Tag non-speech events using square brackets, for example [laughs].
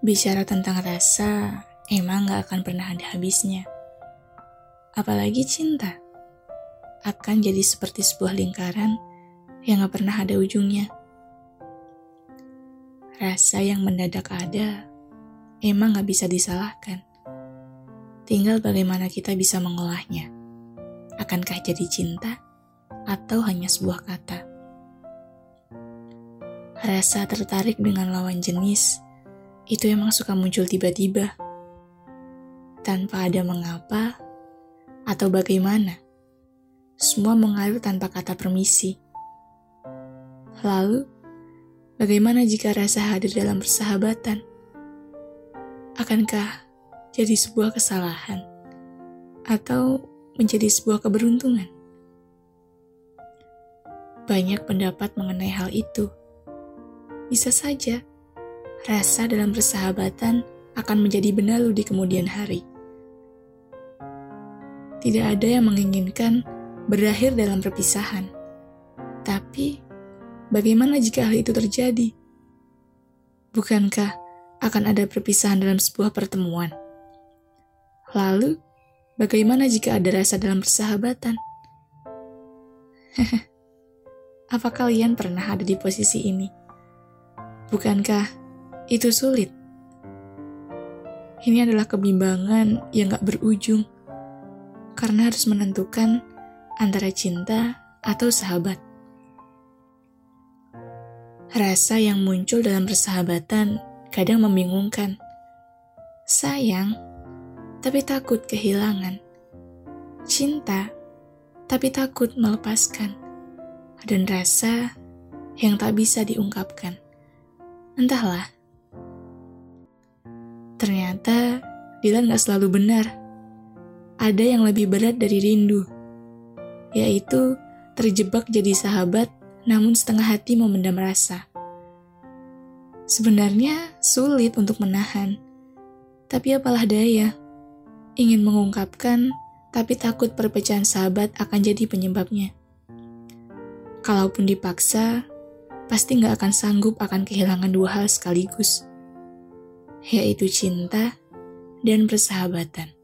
Bicara tentang rasa, emang gak akan pernah ada habisnya. Apalagi cinta, akan jadi seperti sebuah lingkaran yang gak pernah ada ujungnya. Rasa yang mendadak ada, emang gak bisa disalahkan. Tinggal bagaimana kita bisa mengolahnya. Akankah jadi cinta atau hanya sebuah kata? Rasa tertarik dengan lawan jenis itu emang suka muncul tiba-tiba, tanpa ada mengapa atau bagaimana. Semua mengalir tanpa kata permisi. Lalu, bagaimana jika rasa hadir dalam persahabatan? Akankah jadi sebuah kesalahan atau menjadi sebuah keberuntungan? Banyak pendapat mengenai hal itu. Bisa saja rasa dalam persahabatan akan menjadi benalu di kemudian hari. Tidak ada yang menginginkan berakhir dalam perpisahan. Tapi, bagaimana jika hal itu terjadi? Bukankah akan ada perpisahan dalam sebuah pertemuan? Lalu, bagaimana jika ada rasa dalam persahabatan? [laughs] Apa kalian pernah ada di posisi ini? Bukankah itu sulit. Ini adalah kebimbangan yang gak berujung, karena harus menentukan antara cinta atau sahabat. Rasa yang muncul dalam persahabatan kadang membingungkan. Sayang, tapi takut kehilangan. Cinta, tapi takut melepaskan. Dan rasa yang tak bisa diungkapkan. Entahlah, Ternyata Dylan gak selalu benar. Ada yang lebih berat dari rindu, yaitu terjebak jadi sahabat namun setengah hati memendam rasa. Sebenarnya sulit untuk menahan, tapi apalah daya. Ingin mengungkapkan, tapi takut perpecahan sahabat akan jadi penyebabnya. Kalaupun dipaksa, pasti nggak akan sanggup akan kehilangan dua hal sekaligus yaitu cinta dan persahabatan.